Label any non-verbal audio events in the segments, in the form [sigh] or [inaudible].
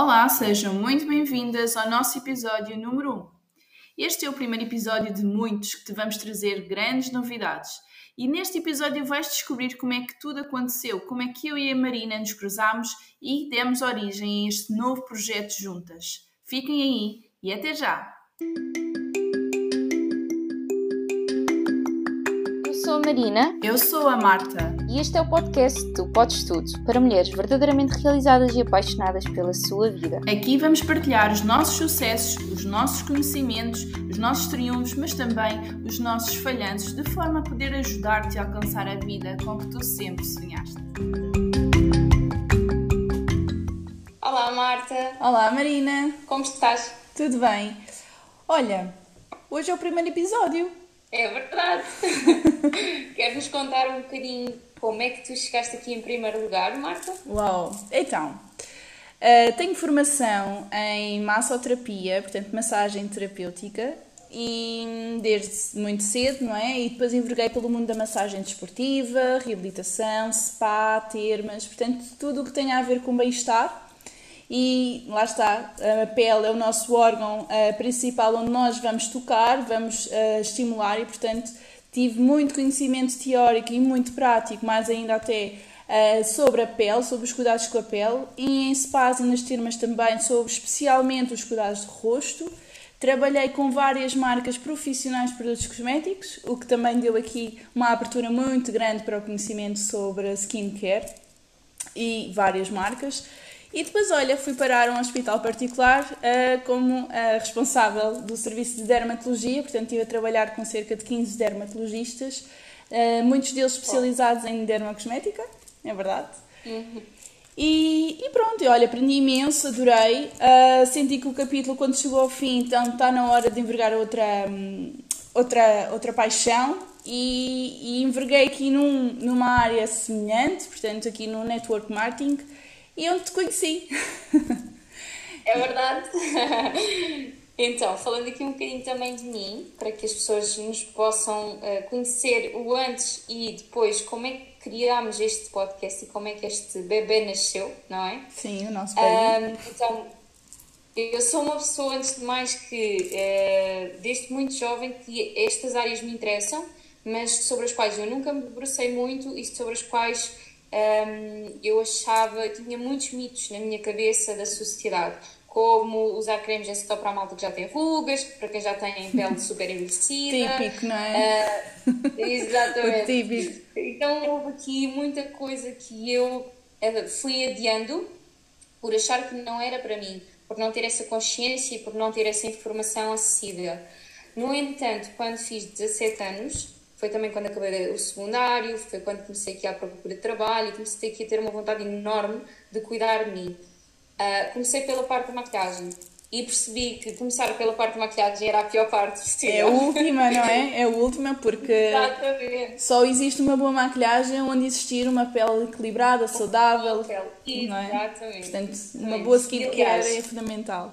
Olá, sejam muito bem-vindas ao nosso episódio número 1. Este é o primeiro episódio de muitos que te vamos trazer grandes novidades. E neste episódio vais descobrir como é que tudo aconteceu, como é que eu e a Marina nos cruzámos e demos origem a este novo projeto juntas. Fiquem aí e até já! Marina. Eu sou a Marta. E este é o podcast do Podes Tudo, para mulheres verdadeiramente realizadas e apaixonadas pela sua vida. Aqui vamos partilhar os nossos sucessos, os nossos conhecimentos, os nossos triunfos, mas também os nossos falhanços, de forma a poder ajudar-te a alcançar a vida com que tu sempre sonhaste. Olá, Marta. Olá, Marina. Como estás? Tudo bem. Olha, hoje é o primeiro episódio. É verdade. [laughs] Queres-nos contar um bocadinho como é que tu chegaste aqui em primeiro lugar, Marta? Uau! Então, uh, tenho formação em massoterapia, portanto, massagem terapêutica, e desde muito cedo, não é? E depois enverguei pelo mundo da massagem desportiva, reabilitação, spa, termas, portanto, tudo o que tem a ver com bem-estar e lá está, a pele é o nosso órgão uh, principal onde nós vamos tocar, vamos uh, estimular e, portanto, tive muito conhecimento teórico e muito prático, mais ainda até uh, sobre a pele, sobre os cuidados com a pele e em spas e nas termas também sobre especialmente os cuidados de rosto. Trabalhei com várias marcas profissionais de produtos cosméticos, o que também deu aqui uma abertura muito grande para o conhecimento sobre a skincare e várias marcas. E depois, olha, fui parar a um hospital particular uh, como uh, responsável do serviço de dermatologia, portanto, estive a trabalhar com cerca de 15 dermatologistas, uh, muitos deles especializados em dermocosmética, é verdade. Uhum. E, e, pronto, olha, aprendi imenso, adorei. senti que o capítulo, quando chegou ao fim, então está na hora de envergar outra, um, outra, outra paixão. E, e enverguei aqui num, numa área semelhante, portanto, aqui no network marketing e onde te conheci. É verdade. [laughs] Então, falando aqui um bocadinho também de mim, para que as pessoas nos possam uh, conhecer o antes e depois como é que criámos este podcast e como é que este bebê nasceu, não é? Sim, o nosso bebê. então, eu sou uma pessoa, antes de mais, que uh, desde muito jovem que estas áreas me interessam, mas sobre as quais eu nunca me debrucei muito e sobre as quais um, eu achava, tinha muitos mitos na minha cabeça da sociedade, como usar cremes em só para a malta que já tem rugas, para quem já tem [laughs] pele super envelhecida. Típico, não é? Uh, [laughs] exatamente. o típico. Então houve aqui muita coisa que eu uh, fui adiando por achar que não era para mim, por não ter essa consciência e por não ter essa informação acessível. No entanto, quando fiz 17 anos, foi também quando acabei o secundário, foi quando comecei aqui à procura de trabalho e comecei aqui a ter uma vontade enorme de cuidar de mim. Uh, comecei pela parte da maquilhagem e percebi que começar pela parte da maquilhagem era a pior parte possível. É a última, não é? É a [laughs] última porque Exatamente. só existe uma boa maquilhagem onde existir uma pele equilibrada, saudável. Pele. Não é? Exatamente. Portanto, uma boa skincare é fundamental.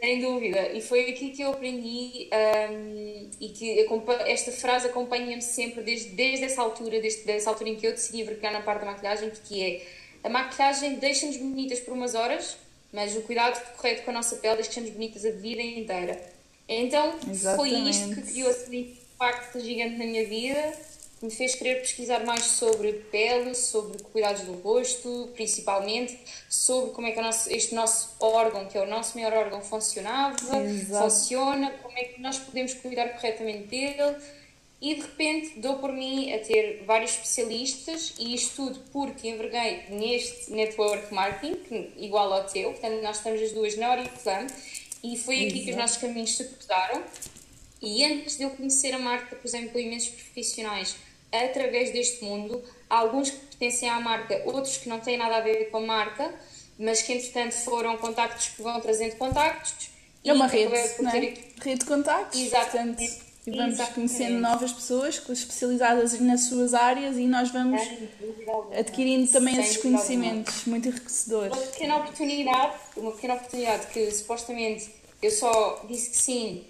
Sem dúvida, e foi aqui que eu aprendi um, e que esta frase acompanha-me sempre desde, desde essa altura, desde essa altura em que eu decidi vercar na parte da maquilhagem, que é a maquilhagem deixa-nos bonitas por umas horas, mas o cuidado correto com a nossa pele deixa-nos bonitas a vida inteira. Então Exatamente. foi isto que criou esse impacto gigante na minha vida me fez querer pesquisar mais sobre pele, sobre cuidados do rosto, principalmente, sobre como é que nosso, este nosso órgão, que é o nosso maior órgão, funcionava, Exato. funciona, como é que nós podemos cuidar corretamente dele. E de repente dou por mim a ter vários especialistas e isto tudo porque enverguei neste network marketing, igual ao teu, portanto nós estamos as duas na Oriflame e foi aqui Exato. que os nossos caminhos se cruzaram. E antes de eu conhecer a marca, por exemplo, imensos profissionais através deste mundo. Há alguns que pertencem à marca, outros que não têm nada a ver com a marca, mas que entretanto foram contactos que vão trazendo contactos. É uma rede, não é? Rede de contactos. Exatamente. E vamos Exatamente. conhecendo novas pessoas especializadas nas suas áreas e nós vamos adquirindo também esses conhecimentos muito enriquecedores. Uma pequena oportunidade, uma pequena oportunidade que supostamente eu só disse que sim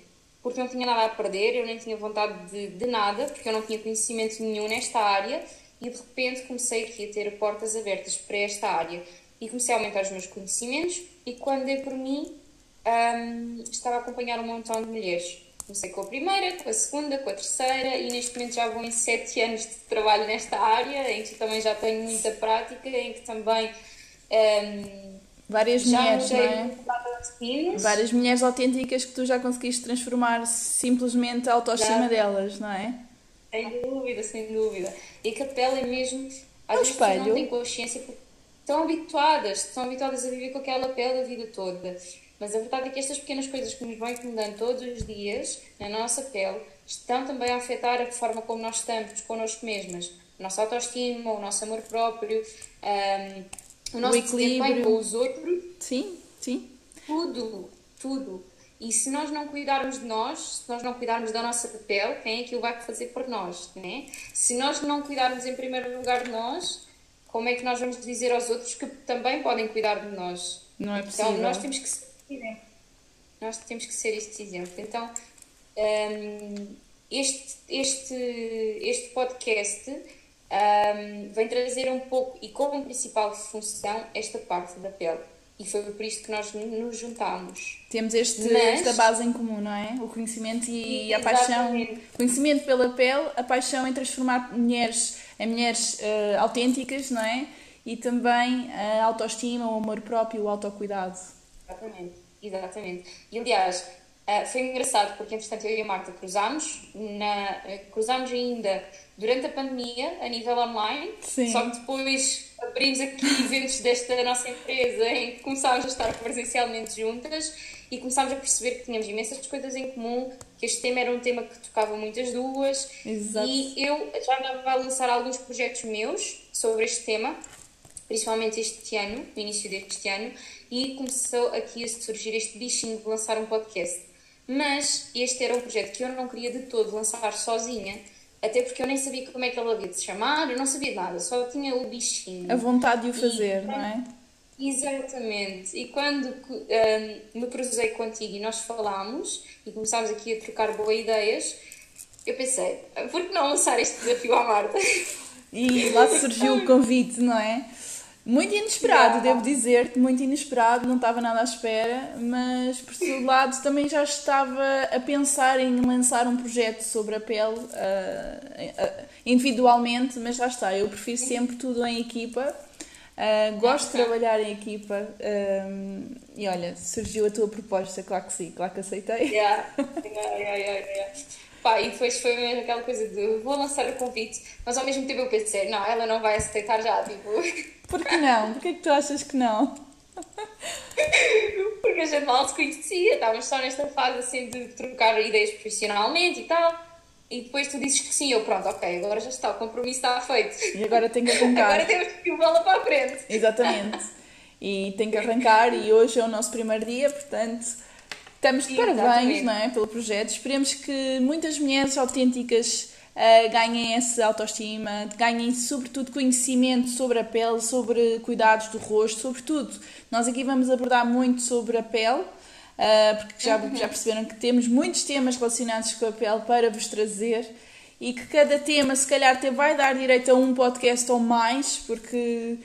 porque não tinha nada a perder, eu nem tinha vontade de, de nada, porque eu não tinha conhecimento nenhum nesta área e de repente comecei aqui a ter portas abertas para esta área. e comecei a aumentar os meus conhecimentos e quando dei por mim um, estava a acompanhar um montão de mulheres. Comecei com a primeira, com a segunda, com a terceira e neste momento já vou em sete anos de trabalho nesta área, em que também já tenho muita prática, em que também um, Várias já mulheres, não é? Várias mulheres autênticas que tu já conseguiste transformar simplesmente a autoestima já. delas, não é? Sem dúvida, sem dúvida. E que a pele é mesmo. Às é vezes espelho. não têm consciência porque estão habituadas, estão habituadas a viver com aquela pele a vida toda. Mas a verdade é que estas pequenas coisas que nos vão incomodando todos os dias na nossa pele estão também a afetar a forma como nós estamos connosco mesmas. A nossa autoestima, o nosso amor próprio, um, o nosso o equilíbrio com os outros. Sim, sim. Tudo, tudo. E se nós não cuidarmos de nós, se nós não cuidarmos da nossa pele, quem é que o vai fazer por nós? Né? Se nós não cuidarmos em primeiro lugar de nós, como é que nós vamos dizer aos outros que também podem cuidar de nós? Não é possível. Então nós temos que ser exemplo. Nós temos que ser este exemplo. Então, um, este, este, este podcast um, vem trazer um pouco, e como principal função, esta parte da pele. E foi por isto que nós nos juntámos. Temos este, Mas, esta base em comum, não é? O conhecimento e, a paixão. Conhecimento pela pele, a paixão em transformar mulheres em mulheres uh, autênticas, não é? E também a autoestima, o amor próprio, o autocuidado. Exatamente, exatamente. E aliás, uh, foi engraçado porque entretanto eu e a Marta cruzámos, na, cruzámos ainda durante a pandemia a nível online, Sim. só que depois abrimos aqui [laughs] eventos desta nossa empresa em que começámos a estar presencialmente juntas e começámos a perceber que tínhamos imensas coisas em comum, que este tema era um tema que tocava muitas duas Exato. e eu já andava a lançar alguns projetos meus sobre este tema, principalmente este ano, no início deste ano, e começou aqui a surgir este bichinho de lançar um podcast. Mas este era um projeto que eu não queria de todo lançar sozinha, até porque eu nem sabia como é que ele havia de se chamar, eu não sabia nada, só tinha o bichinho. A vontade de o fazer, e, não é? Exatamente. E quando um, me cruzei contigo e nós falámos e começámos aqui a trocar boas ideias, eu pensei, por que não lançar este desafio à Marta? E lá surgiu o [laughs] convite, não é? Muito inesperado, devo dizer-te, muito inesperado, não estava nada à espera, mas por outro lado também já estava a pensar em lançar um projeto sobre a pele uh, uh, individualmente, mas lá está, eu prefiro sempre tudo em equipa, uh, gosto de trabalhar em equipa e olha, surgiu a tua proposta, claro que sim, claro que aceitei. Yeah, [laughs] yeah, Pá, e depois foi mesmo aquela coisa de vou lançar o convite, mas ao mesmo tempo eu pensei, não, ela não vai aceitar já, tipo. [laughs] Por que não? Por que é que tu achas que não? [laughs] Porque a gente mal se conhecia, estávamos só nesta fase assim de trocar ideias profissionalmente e tal. E depois tu dizes que sim, eu pronto, ok, agora já está, o compromisso está feito. E agora tem que [laughs] arrancar. agora temos que ir bola para a frente. Exatamente. E tem que arrancar e hoje é o nosso primeiro dia, portanto Estamos de parabéns não é, pelo projeto. Esperemos que muitas mulheres autênticas uh, ganhem essa autoestima, ganhem sobretudo conhecimento sobre a pele, sobre cuidados do rosto, sobre tudo. Nós aqui vamos abordar muito sobre a pele, uh, porque já, uhum. já perceberam que temos muitos temas relacionados com a pele para vos trazer e que cada tema se calhar até vai dar direito a um podcast ou mais, porque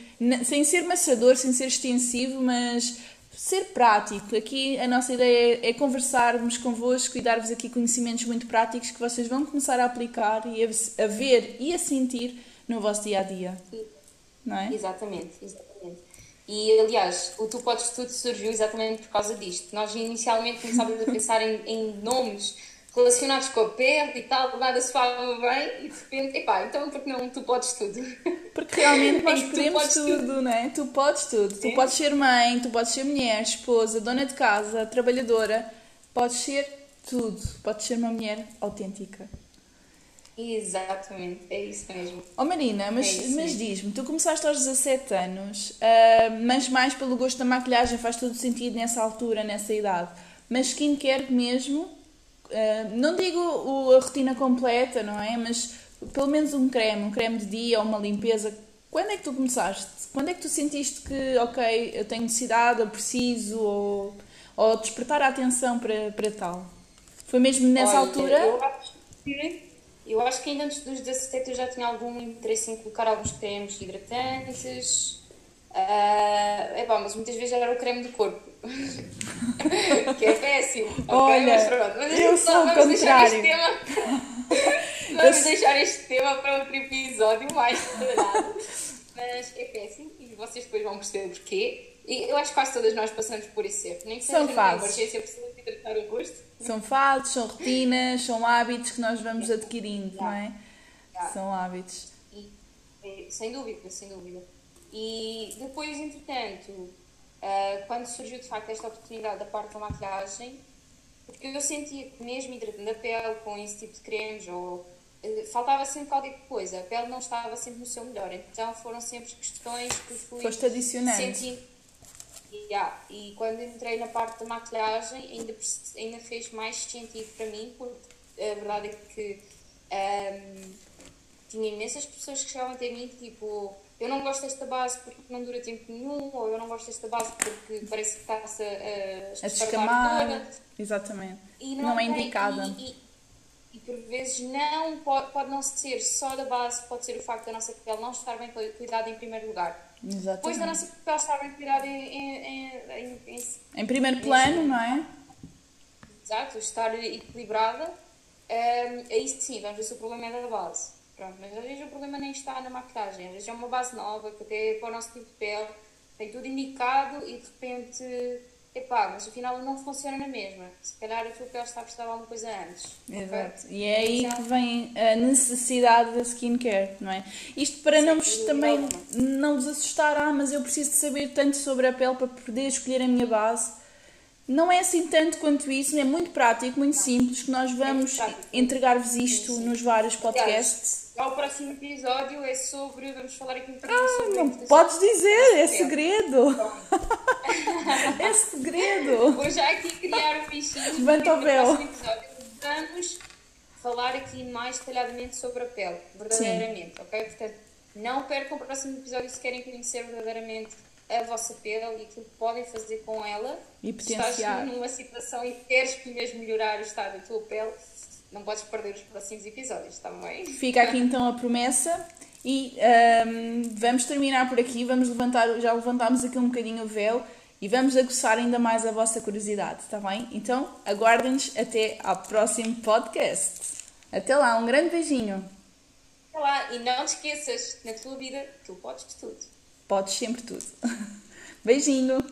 sem ser maçador, sem ser extensivo, mas ser prático. Aqui a nossa ideia é, conversarmos convosco e dar-vos aqui conhecimentos muito práticos que vocês vão começar a aplicar e a, ver e a sentir no vosso dia a dia. Não é? Exatamente, exatamente. E aliás, o Tu Podes Tudo surgiu exatamente por causa disto. Nós inicialmente começámos a pensar em, em nomes relacionados com a pele e tal, nada se falava bem e de repente, epá, então porque não tu podes tudo? Porque realmente [laughs] nós podemos tudo, tudo, não é? Tu podes tudo. Sim. Tu podes ser mãe, tu podes ser mulher, esposa, dona de casa, trabalhadora, podes ser tudo. Podes ser uma mulher autêntica. Exatamente, é isso mesmo. Oh Marina, mas, é mas diz-me, tu começaste aos 17 anos, uh, mas mais pelo gosto da maquilhagem faz todo sentido nessa altura, nessa idade. Mas skincare mesmo, Uh, não digo o, a rotina completa, não é? Mas pelo menos um creme, um creme de dia ou uma limpeza. Quando é que tu começaste? Quando é que tu sentiste que, ok, eu tenho necessidade, eu preciso, ou, ou despertar a atenção para, para tal? Foi mesmo nessa Olha, altura? Eu acho, que, eu acho que ainda antes dos 17 eu já tinha algum interesse em colocar alguns cremes hidratantes. Uh, epá, mas muitas vezes era o creme do corpo. Que é péssimo. Okay? Olha, mas pronto, mas eu sou o contrário. [laughs] Vamos deixar este tema para outro episódio mais detalhado. Mas é péssimo e vocês depois vão perceber porquê. E eu acho que quase todas nós passamos por esse erro. Nem que seja São fases. emergência precisa de tratar o rosto. São fases, são rotinas, são hábitos que nós vamos adquirindo, não é? São hábitos. E, sem dúvida, sem dúvida. E depois, entretanto, uh, quando surgiu de facto esta oportunidade da parte da maquilhagem, porque eu sentia que mesmo hidratando a pele com esse tipo de cremes ou uh, faltava sempre qualquer coisa, a pele não estava sempre no seu melhor, então foram sempre questões que fui Foste adicionando. sentindo. Yeah. E quando entrei na parte da maquilhagem ainda, ainda fez mais sentido para mim, porque a verdade é que um, tinha imensas pessoas que chegavam até mim tipo eu não gosto desta base porque não dura tempo nenhum, ou eu não gosto desta base porque parece que está-se a, a descamar. Toda. Exatamente. E não, não é indicada. E, e, e, por vezes não pode, pode não ser só da base, pode ser o facto da nossa pele não estar bem cuidada em primeiro lugar. Exatamente. Depois da nossa pele estar bem cuidada em, em, em, em, em primeiro plano, não é? Exato, estar equilibrada, um, aí sim, vamos ver se o problema é da base. Pronto, mas às vezes o problema nem está na maquilhagem, às vezes é uma base nova que até para o nosso tipo de pele, tem tudo indicado e de repente, epá, mas afinal não funciona na mesma. Se calhar a tua pele está a precisar de alguma coisa antes. Exato. Okay? E é aí que vem a necessidade da skincare, não é? Isto para não vos também não vos assustar, ah, mas eu preciso de saber tanto sobre a pele para poder escolher a minha base. Não é assim tanto quanto isso, é muito prático, muito simples, que nós vamos é entregar-vos isto nos vários podcasts. O próximo episódio é sobre. Vamos falar aqui um bocadinho ah, sobre. Não podes dizer, é segredo. [laughs] é segredo. [laughs] Vou já aqui criar um bichinho. Levanta o véu. Vamos falar aqui mais detalhadamente sobre a pele, verdadeiramente, Sim. ok? Portanto, não percam o próximo episódio se querem conhecer verdadeiramente a vossa pele e aquilo que podem fazer com ela. E potenciar. Se estás numa situação e queres mesmo melhorar o estado da tua pele, não podes perder os próximos episódios, também. Fica aqui então a promessa e um, vamos terminar por aqui. Vamos levantar, já levantámos aqui um bocadinho o véu e vamos aguçar ainda mais a vossa curiosidade, está bem? Então aguardem-nos até ao próximo podcast. Até lá, um grande beijinho. Até lá, e não te esqueças, na tua vida tu podes tudo. Podes sempre tudo. [laughs] Beijinho.